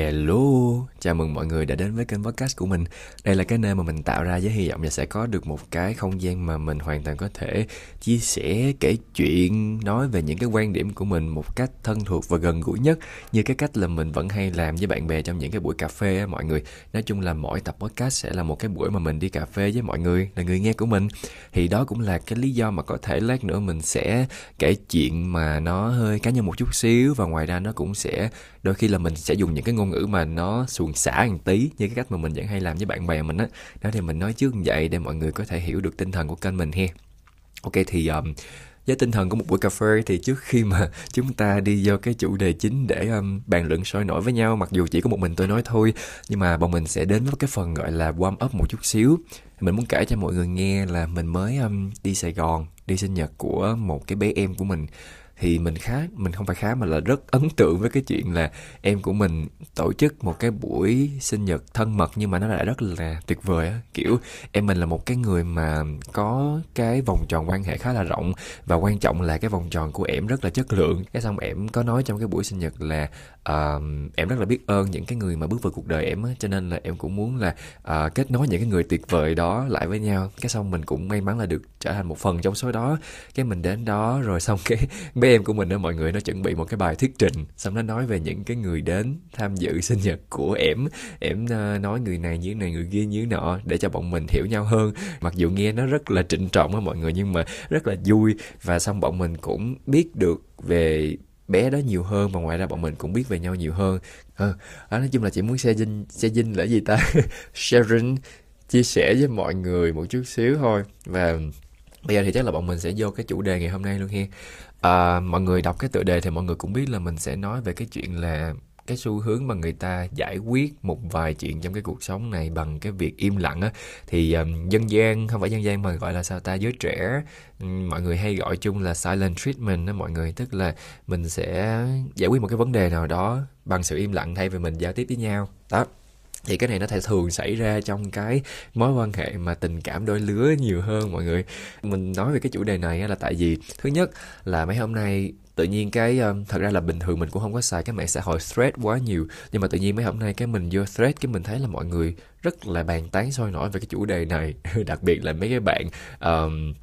Hello, chào mừng mọi người đã đến với kênh podcast của mình. Đây là cái nơi mà mình tạo ra với hy vọng là sẽ có được một cái không gian mà mình hoàn toàn có thể chia sẻ, kể chuyện, nói về những cái quan điểm của mình một cách thân thuộc và gần gũi nhất như cái cách là mình vẫn hay làm với bạn bè trong những cái buổi cà phê á mọi người. Nói chung là mỗi tập podcast sẽ là một cái buổi mà mình đi cà phê với mọi người, là người nghe của mình. Thì đó cũng là cái lý do mà có thể lát nữa mình sẽ kể chuyện mà nó hơi cá nhân một chút xíu và ngoài ra nó cũng sẽ đôi khi là mình sẽ dùng những cái ngôn ngữ mà nó buồn xả một tí như cái cách mà mình vẫn hay làm với bạn bè mình á. Đó thì mình nói trước như vậy để mọi người có thể hiểu được tinh thần của kênh mình he. Ok thì um, với tinh thần của một buổi cà phê thì trước khi mà chúng ta đi vô cái chủ đề chính để um, bàn luận sôi nổi với nhau mặc dù chỉ có một mình tôi nói thôi nhưng mà bọn mình sẽ đến với cái phần gọi là warm up một chút xíu. Mình muốn kể cho mọi người nghe là mình mới um, đi Sài Gòn đi sinh nhật của một cái bé em của mình thì mình khá, mình không phải khá mà là rất ấn tượng với cái chuyện là em của mình tổ chức một cái buổi sinh nhật thân mật nhưng mà nó lại rất là tuyệt vời á. Kiểu, em mình là một cái người mà có cái vòng tròn quan hệ khá là rộng và quan trọng là cái vòng tròn của em rất là chất lượng. Cái xong em có nói trong cái buổi sinh nhật là uh, em rất là biết ơn những cái người mà bước vào cuộc đời em á cho nên là em cũng muốn là uh, kết nối những cái người tuyệt vời đó lại với nhau. Cái xong mình cũng may mắn là được trở thành một phần trong số đó. Cái mình đến đó rồi xong cái bé em của mình đó mọi người nó chuẩn bị một cái bài thuyết trình xong nó nói về những cái người đến tham dự sinh nhật của em. Em uh, nói người này như này người kia như nọ để cho bọn mình hiểu nhau hơn. Mặc dù nghe nó rất là trịnh trọng á mọi người nhưng mà rất là vui. Và xong bọn mình cũng biết được về bé đó nhiều hơn và ngoài ra bọn mình cũng biết về nhau nhiều hơn. Ờ, à, nói chung là chỉ muốn share dinh share dinh là gì ta? Sharing chia sẻ với mọi người một chút xíu thôi. Và bây giờ thì chắc là bọn mình sẽ vô cái chủ đề ngày hôm nay luôn ha à, mọi người đọc cái tựa đề thì mọi người cũng biết là mình sẽ nói về cái chuyện là cái xu hướng mà người ta giải quyết một vài chuyện trong cái cuộc sống này bằng cái việc im lặng á thì um, dân gian không phải dân gian mà gọi là sao ta giới trẻ mọi người hay gọi chung là silent treatment đó mọi người tức là mình sẽ giải quyết một cái vấn đề nào đó bằng sự im lặng thay vì mình giao tiếp với nhau. Đó thì cái này nó thể thường xảy ra trong cái mối quan hệ mà tình cảm đôi lứa nhiều hơn mọi người. Mình nói về cái chủ đề này là tại vì thứ nhất là mấy hôm nay tự nhiên cái um, thật ra là bình thường mình cũng không có xài cái mạng xã hội thread quá nhiều nhưng mà tự nhiên mấy hôm nay cái mình vô thread cái mình thấy là mọi người rất là bàn tán sôi nổi về cái chủ đề này. Đặc biệt là mấy cái bạn um,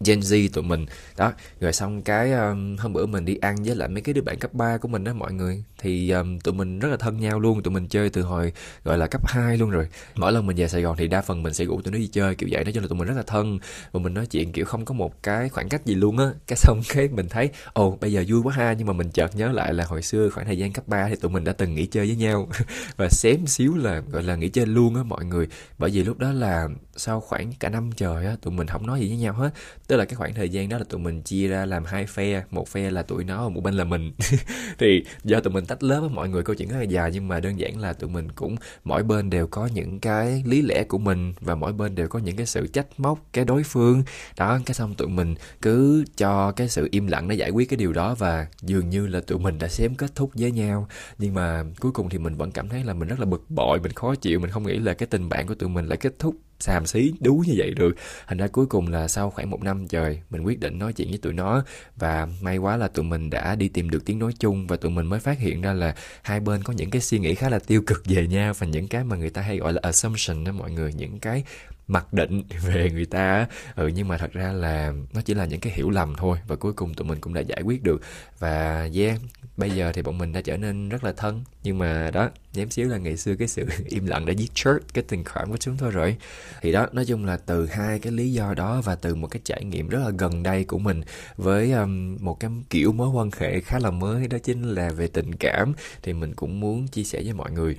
Gen Z tụi mình. Đó rồi xong cái um, hôm bữa mình đi ăn với lại mấy cái đứa bạn cấp 3 của mình đó mọi người. Thì um, tụi mình rất là thân nhau luôn tụi mình chơi từ hồi gọi là cấp 2 luôn rồi. Mỗi lần mình về Sài Gòn thì đa phần mình sẽ rủ tụi nó đi chơi kiểu vậy. Nói chung là tụi mình rất là thân và mình nói chuyện kiểu không có một cái khoảng cách gì luôn á. Cái xong cái mình thấy ồ oh, bây giờ vui quá ha. Nhưng mà mình chợt nhớ lại là hồi xưa khoảng thời gian cấp 3 thì tụi mình đã từng nghỉ chơi với nhau. Và xém xíu là gọi là nghỉ chơi luôn á mọi người. Bởi vì lúc đó là sau khoảng cả năm trời á, tụi mình không nói gì với nhau hết. Tức là cái khoảng thời gian đó là tụi mình chia ra làm hai phe. Một phe là tụi nó một bên là mình. Thì do tụi mình tách lớp á, mọi người câu chuyện rất là dài, nhưng mà đơn giản là tụi mình cũng mỗi bên đều có những cái lý lẽ của mình và mỗi bên đều có những cái sự trách móc cái đối phương. Đó, cái xong tụi mình cứ cho cái sự im lặng nó giải quyết cái điều đó và dường như là tụi mình đã xém kết thúc với nhau. Nhưng mà cuối cùng thì mình vẫn cảm thấy là mình rất là bực bội, mình khó chịu, mình không nghĩ là cái tình bạn của tụi mình lại kết thúc xàm xí, đú như vậy được. Thành ra cuối cùng là sau khoảng một năm trời, mình quyết định nói chuyện với tụi nó. Và may quá là tụi mình đã đi tìm được tiếng nói chung và tụi mình mới phát hiện ra là hai bên có những cái suy nghĩ khá là tiêu cực về nhau và những cái mà người ta hay gọi là assumption đó mọi người, những cái mặc định về người ta ừ nhưng mà thật ra là nó chỉ là những cái hiểu lầm thôi và cuối cùng tụi mình cũng đã giải quyết được. Và yeah bây giờ thì bọn mình đã trở nên rất là thân. Nhưng mà đó ném xíu là ngày xưa cái sự im lặng đã giết chết cái tình cảm của chúng tôi rồi. Thì đó nói chung là từ hai cái lý do đó và từ một cái trải nghiệm rất là gần đây của mình với um, một cái kiểu mối quan hệ khá là mới đó chính là về tình cảm thì mình cũng muốn chia sẻ với mọi người.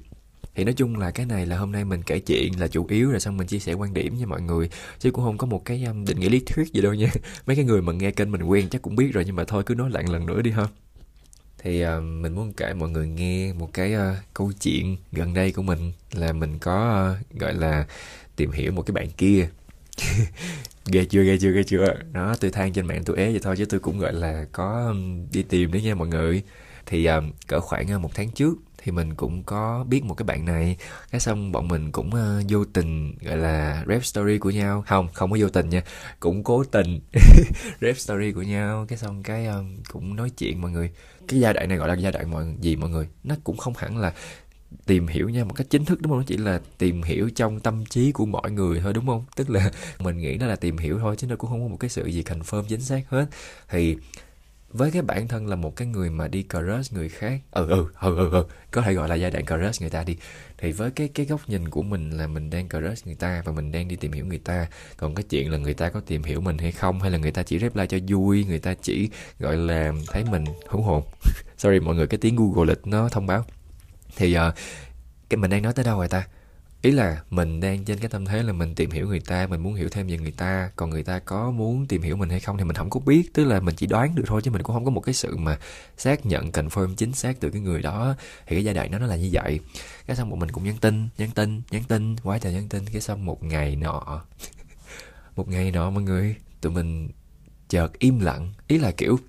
Thì nói chung là cái này là hôm nay mình kể chuyện là chủ yếu rồi xong mình chia sẻ quan điểm với mọi người. Chứ cũng không có một cái um, định nghĩa lý thuyết gì đâu nha. Mấy cái người mà nghe kênh mình quen chắc cũng biết rồi nhưng mà thôi cứ nói lại lần nữa đi ha thì uh, mình muốn kể mọi người nghe một cái uh, câu chuyện gần đây của mình là mình có uh, gọi là tìm hiểu một cái bạn kia. Ghê chưa ghê chưa ghê chưa? Đó tôi than trên mạng tôi ế vậy thôi chứ tôi cũng gọi là có um, đi tìm đấy nha mọi người. Thì uh, cỡ khoảng uh, một tháng trước thì mình cũng có biết một cái bạn này. Cái xong bọn mình cũng uh, vô tình gọi là rap story của nhau. Không không có vô tình nha cũng cố tình rap story của nhau. Cái xong cái um, cũng nói chuyện mọi người. Cái giai đoạn này gọi là giai đoạn mọi gì mọi người? Nó cũng không hẳn là tìm hiểu nhau một cách chính thức đúng không? Nó chỉ là tìm hiểu trong tâm trí của mọi người thôi đúng không? Tức là mình nghĩ nó là tìm hiểu thôi chứ nó cũng không có một cái sự gì confirm chính xác hết. Thì với cái bản thân là một cái người mà đi crush người khác. Ừ ừ ừ ừ, ừ. có thể gọi là giai đoạn crush người ta đi. Thì với cái cái góc nhìn của mình là mình đang crush người ta và mình đang đi tìm hiểu người ta. Còn cái chuyện là người ta có tìm hiểu mình hay không hay là người ta chỉ reply cho vui người ta chỉ gọi là thấy mình hữu hồn. Sorry mọi người cái tiếng google lịch nó thông báo. Thì uh, cái mình đang nói tới đâu rồi ta? Ý là mình đang trên cái tâm thế là mình tìm hiểu người ta, mình muốn hiểu thêm về người ta. Còn người ta có muốn tìm hiểu mình hay không thì mình không có biết. Tức là mình chỉ đoán được thôi chứ mình cũng không có một cái sự mà xác nhận, confirm chính xác từ cái người đó. Thì cái giai đoạn đó nó là như vậy. Cái xong một mình cũng nhắn tin nhắn tin nhắn tin. Quá trời nhắn tin. Cái xong một ngày nọ, một ngày nọ mọi người, tụi mình chợt im lặng. Ý là kiểu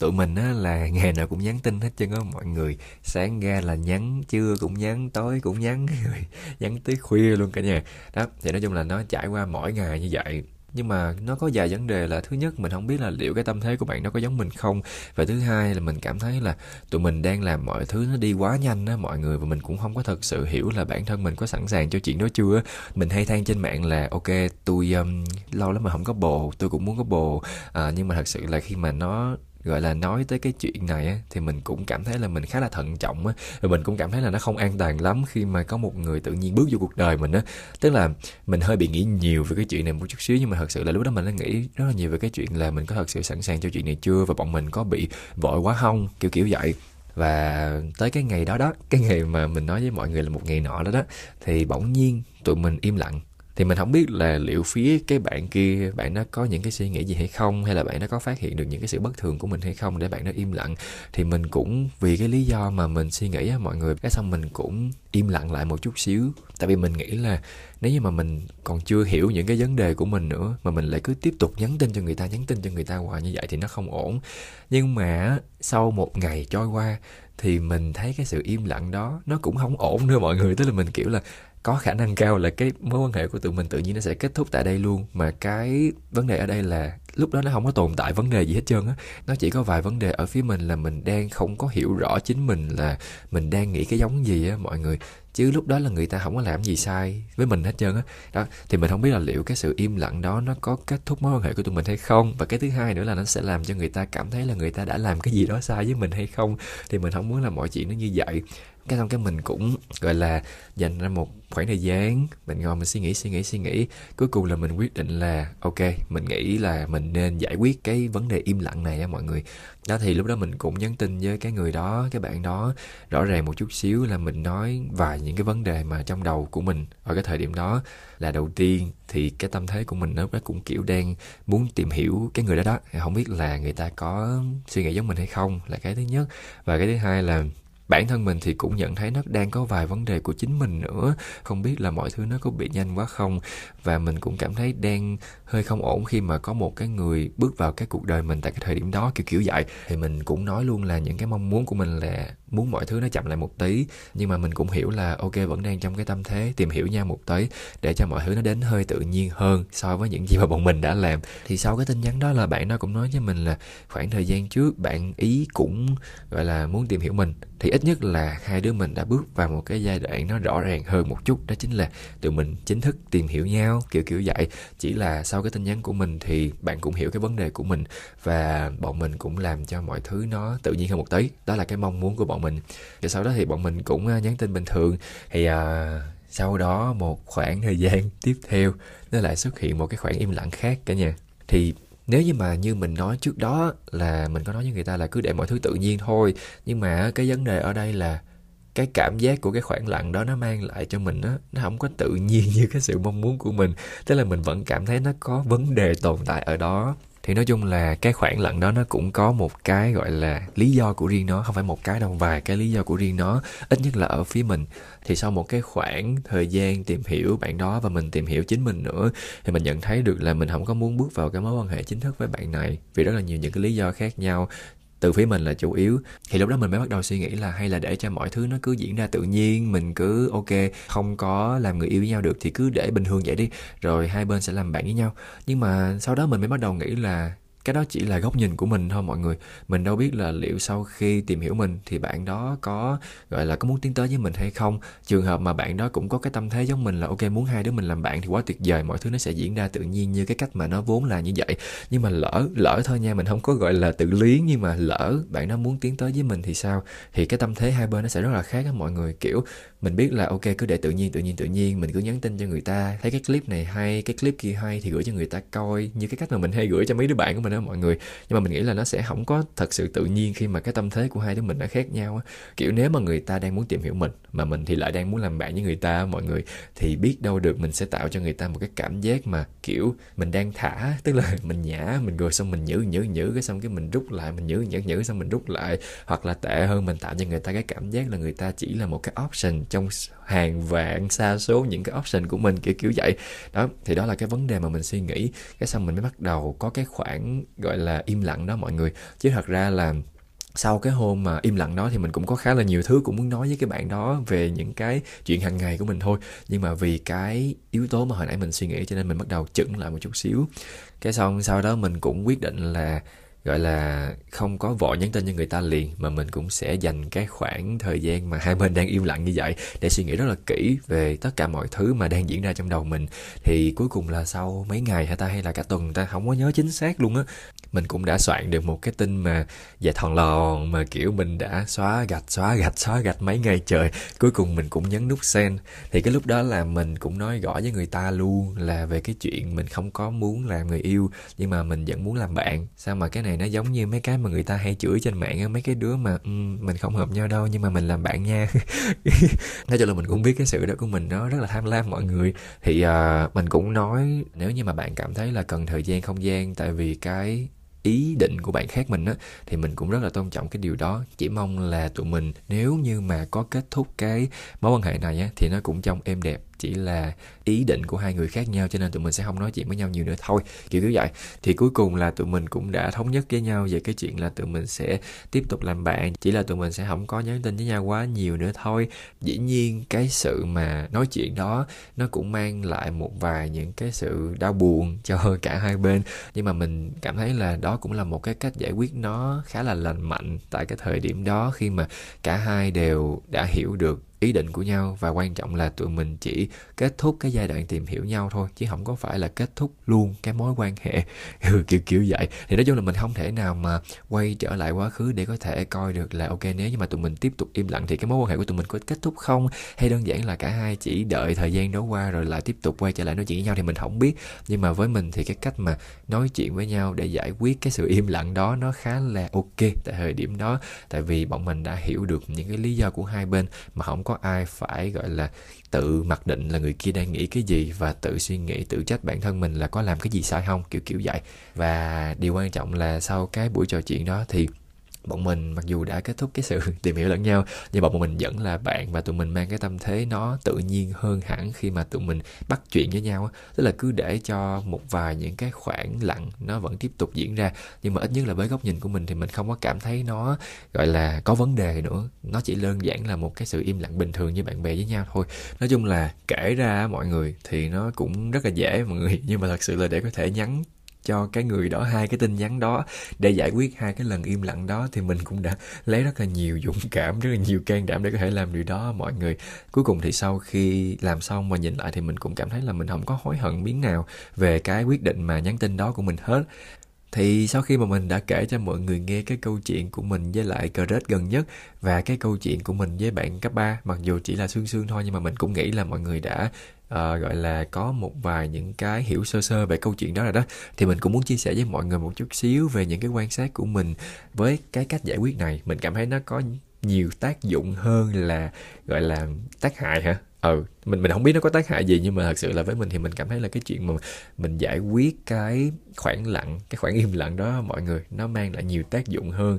tụi mình á là ngày nào cũng nhắn tin hết trơn á mọi người. Sáng ra là nhắn trưa cũng nhắn tối cũng nhắn nhắn tới khuya luôn cả nhà. Đó thì nói chung là nó trải qua mỗi ngày như vậy. Nhưng mà nó có vài vấn đề là thứ nhất mình không biết là liệu cái tâm thế của bạn nó có giống mình không? Và thứ hai là mình cảm thấy là tụi mình đang làm mọi thứ nó đi quá nhanh á mọi người và mình cũng không có thật sự hiểu là bản thân mình có sẵn sàng cho chuyện đó chưa mình hay than trên mạng là ok tôi um, lâu lắm mà không có bồ tôi cũng muốn có bồ. À, nhưng mà thật sự là khi mà nó gọi là nói tới cái chuyện này á, thì mình cũng cảm thấy là mình khá là thận trọng á. Và mình cũng cảm thấy là nó không an toàn lắm khi mà có một người tự nhiên bước vô cuộc đời mình á. Tức là mình hơi bị nghĩ nhiều về cái chuyện này một chút xíu nhưng mà thật sự là lúc đó mình đã nghĩ rất là nhiều về cái chuyện là mình có thật sự sẵn sàng cho chuyện này chưa? Và bọn mình có bị vội quá không? Kiểu kiểu vậy. Và tới cái ngày đó đó cái ngày mà mình nói với mọi người là một ngày nọ đó đó thì bỗng nhiên tụi mình im lặng thì mình không biết là liệu phía cái bạn kia, bạn nó có những cái suy nghĩ gì hay không, hay là bạn nó có phát hiện được những cái sự bất thường của mình hay không để bạn nó im lặng. Thì mình cũng vì cái lý do mà mình suy nghĩ á, mọi người. Cái xong mình cũng im lặng lại một chút xíu. Tại vì mình nghĩ là nếu như mà mình còn chưa hiểu những cái vấn đề của mình nữa, mà mình lại cứ tiếp tục nhắn tin cho người ta, nhắn tin cho người ta hoài như vậy thì nó không ổn. Nhưng mà sau một ngày trôi qua thì mình thấy cái sự im lặng đó nó cũng không ổn nữa mọi người. Tức là mình kiểu là có khả năng cao là cái mối quan hệ của tụi mình tự nhiên nó sẽ kết thúc tại đây luôn. Mà cái vấn đề ở đây là lúc đó nó không có tồn tại vấn đề gì hết trơn á. Nó chỉ có vài vấn đề ở phía mình là mình đang không có hiểu rõ chính mình là mình đang nghĩ cái giống gì á, mọi người. Chứ lúc đó là người ta không có làm gì sai với mình hết trơn á. Đó. đó thì mình không biết là liệu cái sự im lặng đó nó có kết thúc mối quan hệ của tụi mình hay không? Và cái thứ hai nữa là nó sẽ làm cho người ta cảm thấy là người ta đã làm cái gì đó sai với mình hay không? Thì mình không muốn là mọi chuyện nó như vậy cái xong cái mình cũng, gọi là, dành ra một khoảng thời gian, mình ngồi mình suy nghĩ suy nghĩ suy nghĩ. Cuối cùng là mình quyết định là, ok, mình nghĩ là mình nên giải quyết cái vấn đề im lặng này á mọi người. Đó, thì lúc đó mình cũng nhắn tin với cái người đó, cái bạn đó, rõ ràng một chút xíu là mình nói vài những cái vấn đề mà trong đầu của mình ở cái thời điểm đó. Là đầu tiên thì cái tâm thế của mình nó cũng kiểu đang muốn tìm hiểu cái người đó đó. Không biết là người ta có suy nghĩ giống mình hay không là cái thứ nhất. Và cái thứ hai là bản thân mình thì cũng nhận thấy nó đang có vài vấn đề của chính mình nữa. Không biết là mọi thứ nó có bị nhanh quá không? Và mình cũng cảm thấy đang hơi không ổn khi mà có một cái người bước vào cái cuộc đời mình tại cái thời điểm đó, kiểu kiểu vậy. Thì mình cũng nói luôn là những cái mong muốn của mình là muốn mọi thứ nó chậm lại một tí. Nhưng mà mình cũng hiểu là, ok, vẫn đang trong cái tâm thế tìm hiểu nhau một tí để cho mọi thứ nó đến hơi tự nhiên hơn so với những gì mà bọn mình đã làm. Thì sau cái tin nhắn đó là bạn nó cũng nói với mình là khoảng thời gian trước bạn ý cũng, gọi là, muốn tìm hiểu mình. Thì ít nhất là hai đứa mình đã bước vào một cái giai đoạn nó rõ ràng hơn một chút. Đó chính là tụi mình chính thức tìm hiểu nhau, kiểu kiểu vậy. Chỉ là sau cái tin nhắn của mình thì bạn cũng hiểu cái vấn đề của mình và bọn mình cũng làm cho mọi thứ nó tự nhiên hơn một tí. Đó là cái mong muốn của bọn mình. Rồi sau đó thì bọn mình cũng à, nhắn tin bình thường. Thì à, sau đó một khoảng thời gian tiếp theo nó lại xuất hiện một cái khoảng im lặng khác cả nhà. Thì nếu như mà như mình nói trước đó là mình có nói với người ta là cứ để mọi thứ tự nhiên thôi nhưng mà cái vấn đề ở đây là cái cảm giác của cái khoảng lặng đó nó mang lại cho mình á nó không có tự nhiên như cái sự mong muốn của mình. Tức là mình vẫn cảm thấy nó có vấn đề tồn tại ở đó thì nói chung là cái khoảng lặng đó nó cũng có một cái gọi là lý do của riêng nó, không phải một cái đâu, vài cái lý do của riêng nó. Ít nhất là ở phía mình. Thì sau một cái khoảng thời gian tìm hiểu bạn đó và mình tìm hiểu chính mình nữa, thì mình nhận thấy được là mình không có muốn bước vào cái mối quan hệ chính thức với bạn này, vì rất là nhiều những cái lý do khác nhau từ phía mình là chủ yếu. Thì lúc đó mình mới bắt đầu suy nghĩ là hay là để cho mọi thứ nó cứ diễn ra tự nhiên, mình cứ ok, không có làm người yêu với nhau được thì cứ để bình thường vậy đi, rồi hai bên sẽ làm bạn với nhau. Nhưng mà sau đó mình mới bắt đầu nghĩ là cái đó chỉ là góc nhìn của mình thôi mọi người. Mình đâu biết là liệu sau khi tìm hiểu mình thì bạn đó có, gọi là, có muốn tiến tới với mình hay không. Trường hợp mà bạn đó cũng có cái tâm thế giống mình là, ok, muốn hai đứa mình làm bạn thì quá tuyệt vời, mọi thứ nó sẽ diễn ra tự nhiên như cái cách mà nó vốn là như vậy. Nhưng mà lỡ lỡ thôi nha, mình không có, gọi là, tự lý nhưng mà lỡ bạn đó muốn tiến tới với mình thì sao? Thì cái tâm thế hai bên nó sẽ rất là khác á mọi người. Kiểu, mình biết là, ok, cứ để tự nhiên tự nhiên tự nhiên, mình cứ nhắn tin cho người ta. Thấy cái clip này hay, cái clip kia hay thì gửi cho người ta coi như cái cách mà mình hay gửi cho mấy đứa bạn của mình đó mọi người. Nhưng mà mình nghĩ là nó sẽ không có thật sự tự nhiên khi mà cái tâm thế của hai đứa mình nó khác nhau á. Kiểu nếu mà người ta đang muốn tìm hiểu mình, mà mình thì lại đang muốn làm bạn với người ta mọi người, thì biết đâu được mình sẽ tạo cho người ta một cái cảm giác mà, kiểu, mình đang thả, tức là mình nhả, mình rồi xong mình nhử nhử nhử cái xong cái mình rút lại, mình nhử nhử nhử xong mình rút lại. Hoặc là tệ hơn, mình tạo cho người ta cái cảm giác là người ta chỉ là một cái option trong hàng vạn xa số những cái option của mình, kiểu kiểu vậy. Đó, thì đó là cái vấn đề mà mình suy nghĩ. Cái xong mình mới bắt đầu có cái khoảng gọi là im lặng đó mọi người. Chứ thật ra là sau cái hôm mà im lặng đó thì mình cũng có khá là nhiều thứ cũng muốn nói với cái bạn đó về những cái chuyện hàng ngày của mình thôi. Nhưng mà vì cái yếu tố mà hồi nãy mình suy nghĩ cho nên mình bắt đầu chững lại một chút xíu. Cái xong sau đó mình cũng quyết định là gọi là không có vội nhắn tin cho người ta liền, mà mình cũng sẽ dành cái khoảng thời gian mà hai bên đang im lặng như vậy để suy nghĩ rất là kỹ về tất cả mọi thứ mà đang diễn ra trong đầu mình. Thì cuối cùng là sau mấy ngày hay ta, hay là cả tuần, ta không có nhớ chính xác luôn á. Mình cũng đã soạn được một cái tin mà dài thòn lòn, mà kiểu mình đã xóa gạch xóa gạch xóa gạch mấy ngày trời. Cuối cùng mình cũng nhấn nút send. Thì cái lúc đó là mình cũng nói rõ với người ta luôn là về cái chuyện mình không có muốn làm người yêu, nhưng mà mình vẫn muốn làm bạn. Sao mà cái này này nó giống như mấy cái mà người ta hay chửi trên mạng á mấy cái đứa mà um, mình không hợp nhau đâu nhưng mà mình làm bạn nha. Nói cho là mình cũng biết cái sự đó của mình nó rất là tham lam mọi người. Thì uh, mình cũng nói nếu như mà bạn cảm thấy là cần thời gian không gian tại vì cái ý định của bạn khác mình á thì mình cũng rất là tôn trọng cái điều đó. Chỉ mong là tụi mình nếu như mà có kết thúc cái mối quan hệ này á thì nó cũng trong êm đẹp chỉ là ý định của hai người khác nhau, cho nên tụi mình sẽ không nói chuyện với nhau nhiều nữa. Thôi, kiểu kiểu vậy. Thì cuối cùng là tụi mình cũng đã thống nhất với nhau về cái chuyện là tụi mình sẽ tiếp tục làm bạn, chỉ là tụi mình sẽ không có nhắn tin với nhau quá nhiều nữa thôi. Dĩ nhiên, cái sự mà nói chuyện đó, nó cũng mang lại một vài những cái sự đau buồn cho cả hai bên. Nhưng mà mình cảm thấy là đó cũng là một cái cách giải quyết nó khá là lành mạnh tại cái thời điểm đó, khi mà cả hai đều đã hiểu được ý định của nhau và quan trọng là tụi mình chỉ kết thúc cái giai đoạn tìm hiểu nhau thôi chứ không có phải là kết thúc luôn cái mối quan hệ. Ừ, kiểu kiểu vậy. Thì nói chung là mình không thể nào mà quay trở lại quá khứ để có thể coi được là ok nếu như mà tụi mình tiếp tục im lặng thì cái mối quan hệ của tụi mình có kết thúc không? Hay đơn giản là cả hai chỉ đợi thời gian đó qua rồi lại tiếp tục quay trở lại nói chuyện với nhau thì mình không biết. Nhưng mà với mình thì cái cách mà nói chuyện với nhau để giải quyết cái sự im lặng đó nó khá là ok tại thời điểm đó. Tại vì bọn mình đã hiểu được những cái lý do của hai bên mà không có ai phải, gọi là, tự mặc định là người kia đang nghĩ cái gì và tự suy nghĩ, tự trách bản thân mình là có làm cái gì sai không? Kiểu kiểu vậy. Và điều quan trọng là sau cái buổi trò chuyện đó thì bọn mình mặc dù đã kết thúc cái sự tìm hiểu lẫn nhau, nhưng bọn mình vẫn là bạn và tụi mình mang cái tâm thế nó tự nhiên hơn hẳn khi mà tụi mình bắt chuyện với nhau tức là cứ để cho một vài những cái khoảng lặng nó vẫn tiếp tục diễn ra, nhưng mà ít nhất là với góc nhìn của mình thì mình không có cảm thấy nó, gọi là, có vấn đề nữa. Nó chỉ đơn giản là một cái sự im lặng bình thường như bạn bè với nhau thôi. Nói chung là kể ra mọi người thì nó cũng rất là dễ, mọi người. Nhưng mà thật sự là để có thể nhắn cho cái người đó hai cái tin nhắn đó. Để giải quyết hai cái lần im lặng đó thì mình cũng đã lấy rất là nhiều dũng cảm, rất là nhiều can đảm để có thể làm điều đó, mọi người. Cuối cùng thì sau khi làm xong và nhìn lại thì mình cũng cảm thấy là mình không có hối hận miếng nào về cái quyết định mà nhắn tin đó của mình hết. Thì sau khi mà mình đã kể cho mọi người nghe cái câu chuyện của mình với lại cờ rết gần nhất và cái câu chuyện của mình với bạn cấp 3 mặc dù chỉ là xương xương thôi nhưng mà mình cũng nghĩ là mọi người đã à, gọi là có một vài những cái hiểu sơ sơ về câu chuyện đó rồi đó. Thì mình cũng muốn chia sẻ với mọi người một chút xíu về những cái quan sát của mình với cái cách giải quyết này. Mình cảm thấy nó có nhiều tác dụng hơn là gọi là tác hại hả? Ừ mình mình không biết nó có tác hại gì nhưng mà thật sự là với mình thì mình cảm thấy là cái chuyện mà mình giải quyết cái khoảng lặng cái khoảng im lặng đó mọi người nó mang lại nhiều tác dụng hơn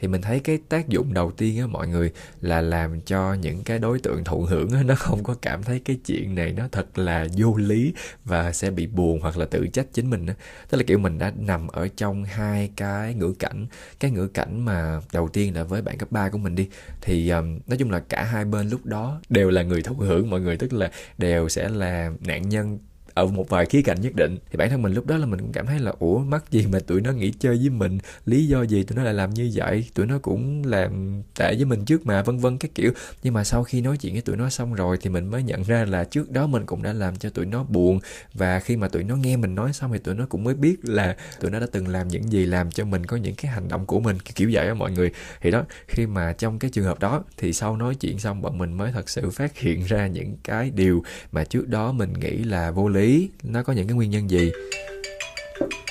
thì mình thấy cái tác dụng đầu tiên á mọi người là làm cho những cái đối tượng thụ hưởng á nó không có cảm thấy cái chuyện này nó thật là vô lý và sẽ bị buồn hoặc là tự trách chính mình á. Tức là kiểu mình đã nằm ở trong hai cái ngữ cảnh. Cái ngữ cảnh mà đầu tiên là với bạn cấp 3 của mình đi thì um, nói chung là cả hai bên lúc đó đều là người thụ hưởng mọi người tức là đều sẽ là nạn nhân ở một vài khía cạnh nhất định. Thì bản thân mình lúc đó là mình cũng cảm thấy là, ủa, mắc gì mà tụi nó nghĩ chơi với mình? Lý do gì tụi nó lại làm như vậy? Tụi nó cũng làm tệ với mình trước mà, vân vân các kiểu. Nhưng mà sau khi nói chuyện với tụi nó xong rồi thì mình mới nhận ra là trước đó mình cũng đã làm cho tụi nó buồn. Và khi mà tụi nó nghe mình nói xong thì tụi nó cũng mới biết là tụi nó đã từng làm những gì làm cho mình, có những cái hành động của mình kiểu vậy á mọi người. Thì đó, khi mà trong cái trường hợp đó thì sau nói chuyện xong bọn mình mới thật sự phát hiện ra những cái điều mà trước đó mình nghĩ là vô lý nó có những cái nguyên nhân gì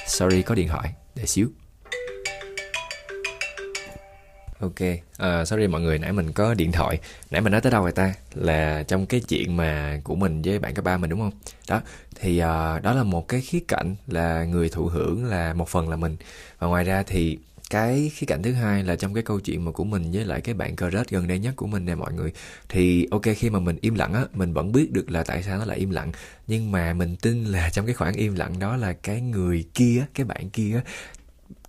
sorry có điện thoại để xíu Ok, uh, sorry mọi người, nãy mình có điện thoại Nãy mình nói tới đâu rồi ta? Là trong cái chuyện mà của mình với bạn cấp ba mình đúng không? Đó, thì uh, đó là một cái khía cạnh là người thụ hưởng là một phần là mình Và ngoài ra thì cái khía cạnh thứ hai là trong cái câu chuyện mà của mình với lại cái bạn crush gần đây nhất của mình nè mọi người. Thì, ok, khi mà mình im lặng á, mình vẫn biết được là tại sao nó lại im lặng. Nhưng mà mình tin là trong cái khoảng im lặng đó là cái người kia, cái bạn kia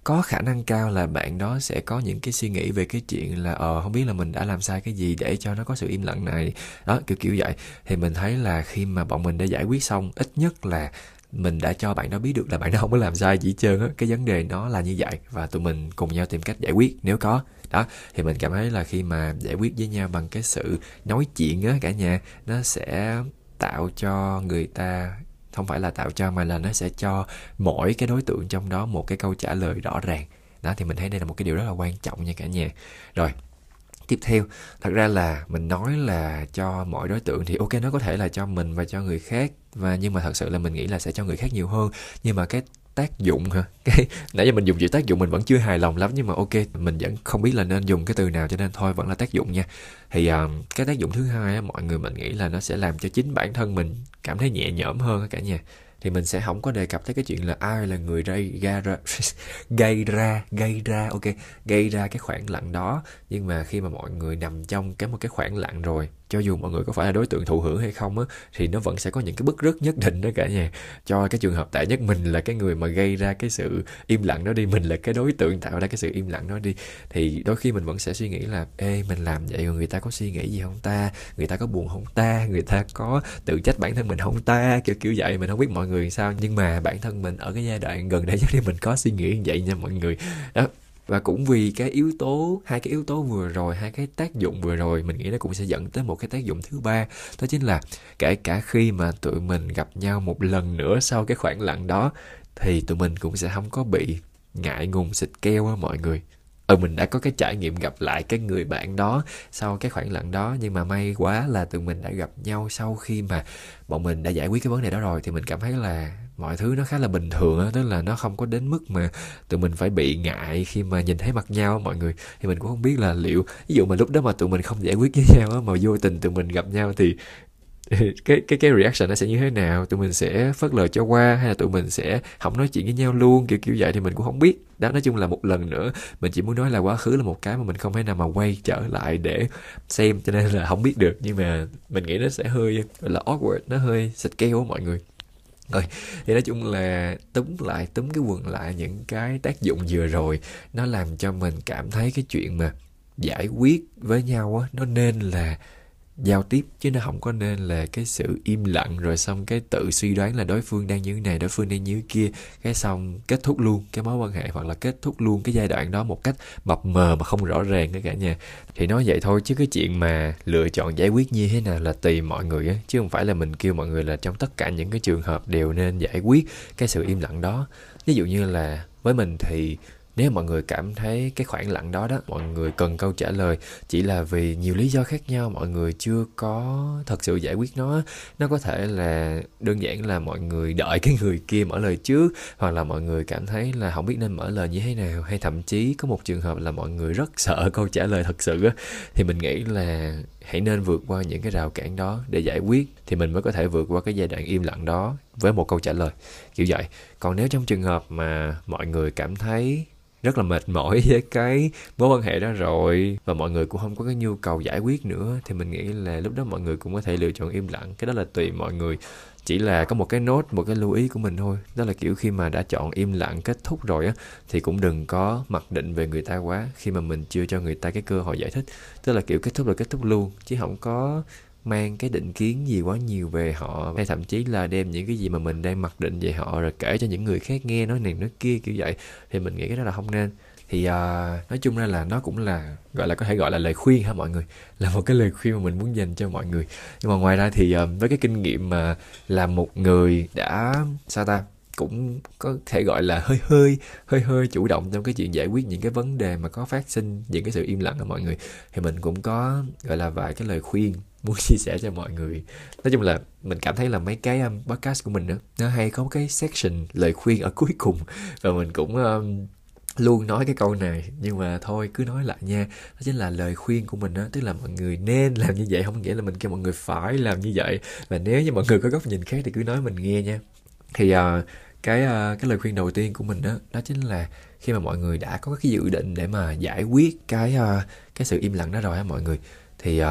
có khả năng cao là bạn đó sẽ có những cái suy nghĩ về cái chuyện là ờ không biết là mình đã làm sai cái gì để cho nó có sự im lặng này. Đó, kiểu kiểu vậy. Thì mình thấy là khi mà bọn mình đã giải quyết xong, ít nhất là mình đã cho bạn đó biết được là bạn đó không có làm sai gì hết trơn á. Cái vấn đề nó là như vậy và tụi mình cùng nhau tìm cách giải quyết, nếu có. Đó, thì mình cảm thấy là khi mà giải quyết với nhau bằng cái sự nói chuyện á cả nhà, nó sẽ tạo cho người ta, không phải là tạo cho mà là nó sẽ cho mỗi cái đối tượng trong đó một cái câu trả lời rõ ràng. Đó, thì mình thấy đây là một cái điều rất là quan trọng nha cả nhà. Rồi, tiếp theo, thật ra là mình nói là cho mọi đối tượng thì ok, nó có thể là cho mình và cho người khác và nhưng mà thật sự là mình nghĩ là sẽ cho người khác nhiều hơn. Nhưng mà cái tác dụng hả? Cái nãy giờ mình dùng chữ tác dụng mình vẫn chưa hài lòng lắm nhưng mà ok mình vẫn không biết là nên dùng cái từ nào cho nên thôi vẫn là tác dụng nha. Thì uh, cái tác dụng thứ hai á, mọi người mình nghĩ là nó sẽ làm cho chính bản thân mình cảm thấy nhẹ nhõm hơn cả nhà. Thì mình sẽ không có đề cập tới cái chuyện là ai là người gây ra gây ra gây ra ok gây ra cái khoảng lặng đó. Nhưng mà khi mà mọi người nằm trong cái một cái khoảng lặng rồi cho dù mọi người có phải là đối tượng thụ hưởng hay không á, thì nó vẫn sẽ có những cái bức rứt nhất định đó cả nhà. Cho cái trường hợp tệ nhất mình là cái người mà gây ra cái sự im lặng đó đi, mình là cái đối tượng tạo ra cái sự im lặng đó đi, thì đôi khi mình vẫn sẽ suy nghĩ là, ê, mình làm vậy rồi người ta có suy nghĩ gì không ta? Người ta có buồn không ta? Người ta có tự trách bản thân mình không ta? Kiểu kiểu vậy, mình không biết mọi người sao, nhưng mà bản thân mình ở cái giai đoạn gần đây nhất thì mình có suy nghĩ như vậy nha mọi người. Đó và cũng vì cái yếu tố, hai cái yếu tố vừa rồi, hai cái tác dụng vừa rồi, mình nghĩ nó cũng sẽ dẫn tới một cái tác dụng thứ ba. Đó chính là kể cả khi mà tụi mình gặp nhau một lần nữa sau cái khoảng lặng đó, thì tụi mình cũng sẽ không có bị ngại ngùng, xịt keo á mọi người. Ừ mình đã có cái trải nghiệm gặp lại cái người bạn đó sau cái khoảng lặng đó, nhưng mà may quá là tụi mình đã gặp nhau sau khi mà bọn mình đã giải quyết cái vấn đề đó rồi, thì mình cảm thấy là mọi thứ nó khá là bình thường á, tức là nó không có đến mức mà tụi mình phải bị ngại khi mà nhìn thấy mặt nhau mọi người. Thì mình cũng không biết là liệu, ví dụ mà lúc đó mà tụi mình không giải quyết với nhau á, mà vô tình tụi mình gặp nhau thì cái cái cái reaction nó sẽ như thế nào? Tụi mình sẽ phớt lờ cho qua hay là tụi mình sẽ không nói chuyện với nhau luôn, kiểu kiểu vậy thì mình cũng không biết. Đó, nói chung là một lần nữa, mình chỉ muốn nói là quá khứ là một cái mà mình không thể nào mà quay trở lại để xem, cho nên là không biết được. Nhưng mà mình nghĩ nó sẽ hơi là awkward, nó hơi xịt keo mọi người rồi, thì nói chung là túm lại, túm cái quần lại những cái tác dụng vừa rồi, nó làm cho mình cảm thấy cái chuyện mà giải quyết với nhau á, nó nên là giao tiếp, chứ nó không có nên là cái sự im lặng, rồi xong cái tự suy đoán là đối phương đang như thế này, đối phương đang như thế kia, cái xong kết thúc luôn cái mối quan hệ, hoặc là kết thúc luôn cái giai đoạn đó một cách mập mờ mà không rõ ràng cả nhà. Thì nói vậy thôi, chứ cái chuyện mà lựa chọn giải quyết như thế nào là tùy mọi người á, chứ không phải là mình kêu mọi người là trong tất cả những cái trường hợp đều nên giải quyết cái sự im lặng đó. Ví dụ như là với mình thì nếu mọi người cảm thấy cái khoảng lặng đó đó, mọi người cần câu trả lời chỉ là vì nhiều lý do khác nhau, mọi người chưa có thật sự giải quyết nó nó có thể là đơn giản là mọi người đợi cái người kia mở lời trước, hoặc là mọi người cảm thấy là không biết nên mở lời như thế nào, hay thậm chí có một trường hợp là mọi người rất sợ câu trả lời thật sự á. Thì mình nghĩ là hãy nên vượt qua những cái rào cản đó để giải quyết thì mình mới có thể vượt qua cái giai đoạn im lặng đó với một câu trả lời. Kiểu vậy. Còn nếu trong trường hợp mà mọi người cảm thấy rất là mệt mỏi với cái mối quan hệ đó rồi và mọi người cũng không có cái nhu cầu giải quyết nữa, thì mình nghĩ là lúc đó mọi người cũng có thể lựa chọn im lặng. Cái đó là tùy mọi người chỉ là có một cái nốt một cái lưu ý của mình thôi. Đó là kiểu khi mà đã chọn im lặng kết thúc rồi á, thì cũng đừng có mặc định về người ta quá khi mà mình chưa cho người ta cái cơ hội giải thích. Tức là kiểu kết thúc là kết thúc luôn, chứ không có mang cái định kiến gì quá nhiều về họ. Hay thậm chí là đem những cái gì mà mình đang mặc định về họ, rồi kể cho những người khác nghe, nói này nói kia, kiểu vậy. Thì mình nghĩ cái đó là không nên thì uh, nói chung ra là nó cũng là gọi là có thể gọi là lời khuyên ha mọi người? Là một cái lời khuyên mà mình muốn dành cho mọi người. Nhưng mà ngoài ra thì uh, với cái kinh nghiệm mà là một người đã sao ta cũng có thể gọi là hơi hơi hơi hơi chủ động trong cái chuyện giải quyết những cái vấn đề mà có phát sinh những cái sự im lặng ở mọi người? Thì mình cũng có gọi là vài cái lời khuyên muốn chia sẻ cho mọi người. Nói chung là mình cảm thấy là mấy cái um, podcast của mình đó, nó hay có cái section lời khuyên ở cuối cùng. Và mình cũng um, luôn nói cái câu này. Nhưng mà thôi cứ nói lại nha. Đó chính là lời khuyên của mình đó tức là mọi người nên làm như vậy. Không nghĩa là mình kêu mọi người phải làm như vậy. Và nếu như mọi người có góc nhìn khác thì cứ nói mình nghe nha. Thì uh, cái uh, cái lời khuyên đầu tiên của mình đó đó chính là khi mà mọi người đã có cái dự định để mà giải quyết cái uh, cái sự im lặng đó rồi á mọi người thì uh,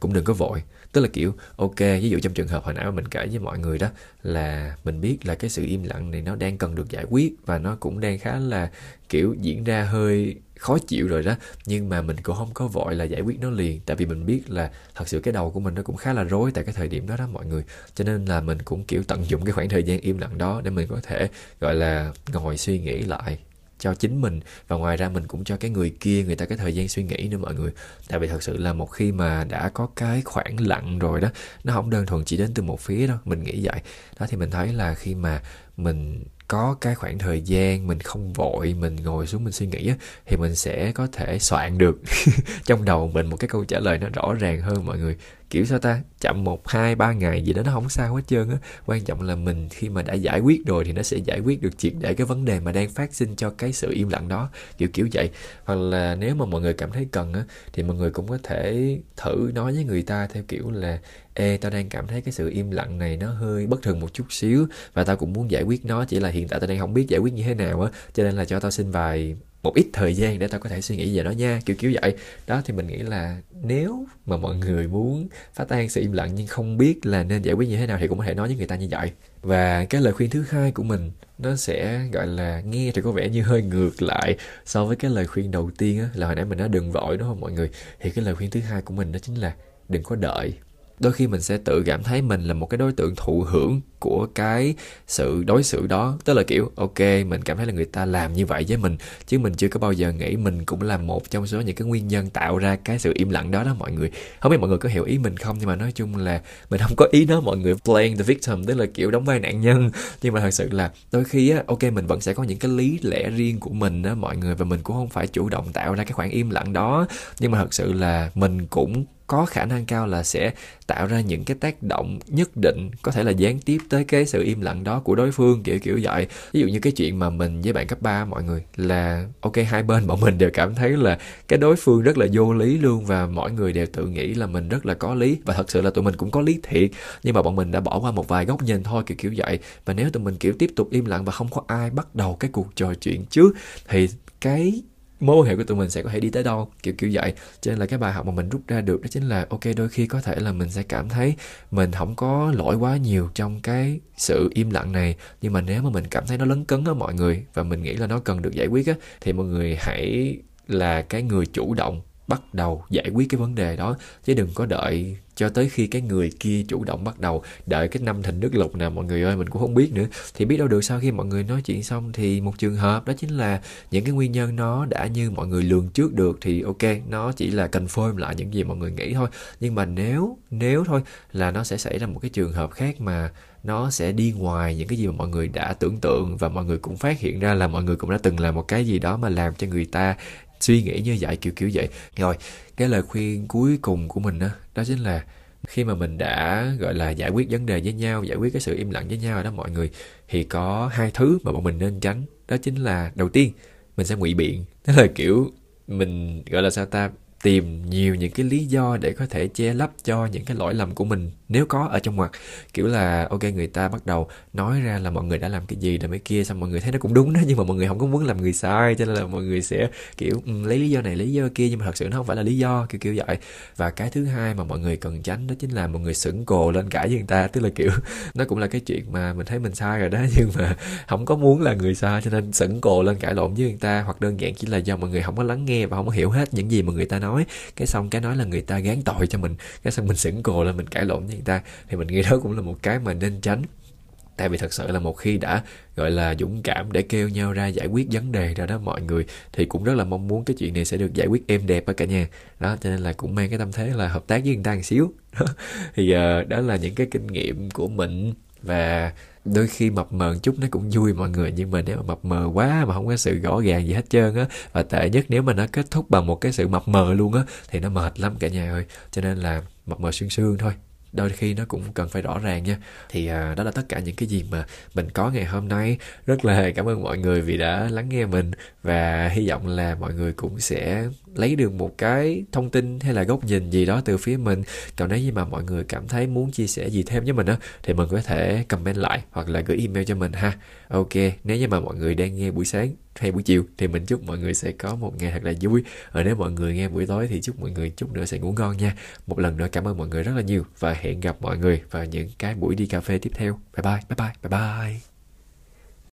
cũng đừng có vội tức là, kiểu, ok, ví dụ trong trường hợp hồi nãy mà mình kể với mọi người đó, là mình biết là cái sự im lặng này nó đang cần được giải quyết và nó cũng đang khá là, kiểu, diễn ra hơi khó chịu rồi đó. Nhưng mà mình cũng không có vội là giải quyết nó liền, tại vì mình biết là thật sự cái đầu của mình nó cũng khá là rối tại cái thời điểm đó đó mọi người. Cho nên là mình cũng, kiểu, tận dụng cái khoảng thời gian im lặng đó để mình có thể, gọi là, ngồi suy nghĩ lại cho chính mình. Và ngoài ra mình cũng cho cái người kia, người ta cái thời gian suy nghĩ nữa mọi người. Tại vì thật sự là một khi mà đã có cái khoảng lặng rồi đó, nó không đơn thuần chỉ đến từ một phía đâu, mình nghĩ vậy. Đó thì mình thấy là khi mà mình có cái khoảng thời gian mình không vội mình ngồi xuống mình suy nghĩ á, thì mình sẽ có thể soạn được. Trong đầu mình một cái câu trả lời nó rõ ràng hơn mọi người. Kiểu sao ta? Chậm một hai ba ngày gì đó nó không sao hết trơn á. Quan trọng là mình khi mà đã giải quyết rồi thì nó sẽ giải quyết được triệt để cái vấn đề mà đang phát sinh cho cái sự im lặng đó. Kiểu kiểu vậy. Hoặc là nếu mà mọi người cảm thấy cần á thì mọi người cũng có thể thử nói với người ta theo kiểu là ê, tao đang cảm thấy cái sự im lặng này nó hơi bất thường một chút xíu và tao cũng muốn giải quyết nó, chỉ là hiện tại tao đang không biết giải quyết như thế nào á, cho nên là cho tao xin vài một ít thời gian để tao có thể suy nghĩ về nó nha, kiểu kiểu vậy. Đó, thì mình nghĩ là nếu mà mọi người muốn phá tan sự im lặng nhưng không biết là nên giải quyết như thế nào thì cũng có thể nói với người ta như vậy. Và cái lời khuyên thứ hai của mình, nó sẽ, gọi là, nghe thì có vẻ như hơi ngược lại so với cái lời khuyên đầu tiên á, là hồi nãy mình nói đừng vội, đúng không mọi người? Thì cái lời khuyên thứ hai của mình đó chính là đừng có đợi đôi khi mình sẽ tự cảm thấy mình là một cái đối tượng thụ hưởng của cái sự đối xử đó. Tức là kiểu, ok, mình cảm thấy là người ta làm như vậy với mình, chứ mình chưa có bao giờ nghĩ mình cũng là một trong số những cái nguyên nhân tạo ra cái sự im lặng đó đó mọi người. Không biết mọi người có hiểu ý mình không, nhưng mà nói chung là mình không có ý đó mọi người. Playing the victim, tức là kiểu đóng vai nạn nhân. Nhưng mà thật sự là đôi khi á, ok, mình vẫn sẽ có những cái lý lẽ riêng của mình đó mọi người, và mình cũng không phải chủ động tạo ra cái khoảng im lặng đó. Nhưng mà thật sự là mình cũng có khả năng cao là sẽ tạo ra những cái tác động nhất định, có thể là gián tiếp tới cái sự im lặng đó của đối phương, kiểu kiểu vậy. Ví dụ như cái chuyện mà mình với bạn cấp 3 mọi người, là, ok, hai bên bọn mình đều cảm thấy là cái đối phương rất là vô lý luôn và mọi người đều tự nghĩ là mình rất là có lý. Và thật sự là tụi mình cũng có lý thiệt, nhưng mà bọn mình đã bỏ qua một vài góc nhìn thôi, kiểu kiểu vậy. Và nếu tụi mình, kiểu, tiếp tục im lặng và không có ai bắt đầu cái cuộc trò chuyện trước, thì cái mối quan hệ của tụi mình sẽ có thể đi tới đâu, kiểu kiểu vậy. Cho nên là cái bài học mà mình rút ra được đó chính là, ok, đôi khi có thể là mình sẽ cảm thấy mình không có lỗi quá nhiều trong cái sự im lặng này. Nhưng mà nếu mà mình cảm thấy nó lấn cấn á mọi người và mình nghĩ là nó cần được giải quyết á, thì mọi người hãy là cái người chủ động bắt đầu giải quyết cái vấn đề đó. Chứ đừng có đợi cho tới khi cái người kia chủ động bắt đầu đợi cái năm thình nước lục nào mọi người ơi, mình cũng không biết nữa. Thì biết đâu được sau khi mọi người nói chuyện xong thì một trường hợp, đó chính là những cái nguyên nhân nó đã như mọi người lường trước được thì ok, nó chỉ là confirm lại những gì mọi người nghĩ thôi. Nhưng mà nếu nếu thôi là nó sẽ xảy ra một cái trường hợp khác mà nó sẽ đi ngoài những cái gì mà mọi người đã tưởng tượng và mọi người cũng phát hiện ra là mọi người cũng đã từng làm một cái gì đó mà làm cho người ta suy nghĩ như vậy kiểu kiểu vậy. Rồi cái lời khuyên cuối cùng của mình đó, đó chính là khi mà mình đã gọi là giải quyết vấn đề với nhau giải quyết cái sự im lặng với nhau đó mọi người thì có hai thứ mà bọn mình nên tránh. Đó chính là đầu tiên mình sẽ ngụy biện. Tức là kiểu mình gọi là sao ta tìm nhiều những cái lý do để có thể che lấp cho những cái lỗi lầm của mình nếu có ở trong mặt kiểu là ok người ta bắt đầu nói ra là mọi người đã làm cái gì rồi mấy kia xong mọi người thấy nó cũng đúng đó nhưng mà mọi người không có muốn làm người sai cho nên là mọi người sẽ kiểu um, lấy lý do này lý do kia nhưng mà thật sự nó không phải là lý do kiểu kiểu vậy. Và cái thứ hai mà mọi người cần tránh đó chính là mọi người sững cồ lên cãi với người ta tức là kiểu nó cũng là cái chuyện mà mình thấy mình sai rồi đó nhưng mà không có muốn là người sai cho nên sững cồ lên cãi lộn với người ta hoặc đơn giản chỉ là do mọi người không có lắng nghe và không có hiểu hết những gì mà người ta nói nói. Cái xong cái nói là người ta gán tội cho mình. Cái xong mình sững cồ lên mình cãi lộn với người ta. Thì mình nghĩ đó cũng là một cái mà nên tránh. Tại vì thật sự là một khi đã gọi là dũng cảm để kêu nhau ra giải quyết vấn đề ra đó mọi người thì cũng rất là mong muốn cái chuyện này sẽ được giải quyết êm đẹp ở cả nhà. Đó cho nên là cũng mang cái tâm thế là hợp tác với người ta một xíu. Thì uh, đó là những cái kinh nghiệm của mình và đôi khi mập mờ chút nó cũng vui mọi người nhưng mà nếu mà mập mờ quá mà không có sự rõ ràng gì hết trơn á và tệ nhất nếu mà nó kết thúc bằng một cái sự mập mờ luôn á thì nó mệt lắm cả nhà ơi. Cho nên là mập mờ sương xương thôi. Đôi khi nó cũng cần phải rõ ràng nha. Thì à, đó là tất cả những cái gì mà mình có ngày hôm nay. Rất là cảm ơn mọi người vì đã lắng nghe mình và hy vọng là mọi người cũng sẽ lấy được một cái thông tin hay là góc nhìn gì đó từ phía mình. Còn nếu như mà mọi người cảm thấy muốn chia sẻ gì thêm với mình á, thì mình có thể comment lại hoặc là gửi email cho mình ha. Ok, nếu như mà mọi người đang nghe buổi sáng hay buổi chiều thì mình chúc mọi người sẽ có một ngày thật là vui. Ở nếu mọi người nghe buổi tối thì chúc mọi người chút nữa sẽ ngủ ngon nha. Một lần nữa cảm ơn mọi người rất là nhiều và hẹn gặp mọi người vào những cái buổi đi cà phê tiếp theo. Bye bye bye bye bye bye.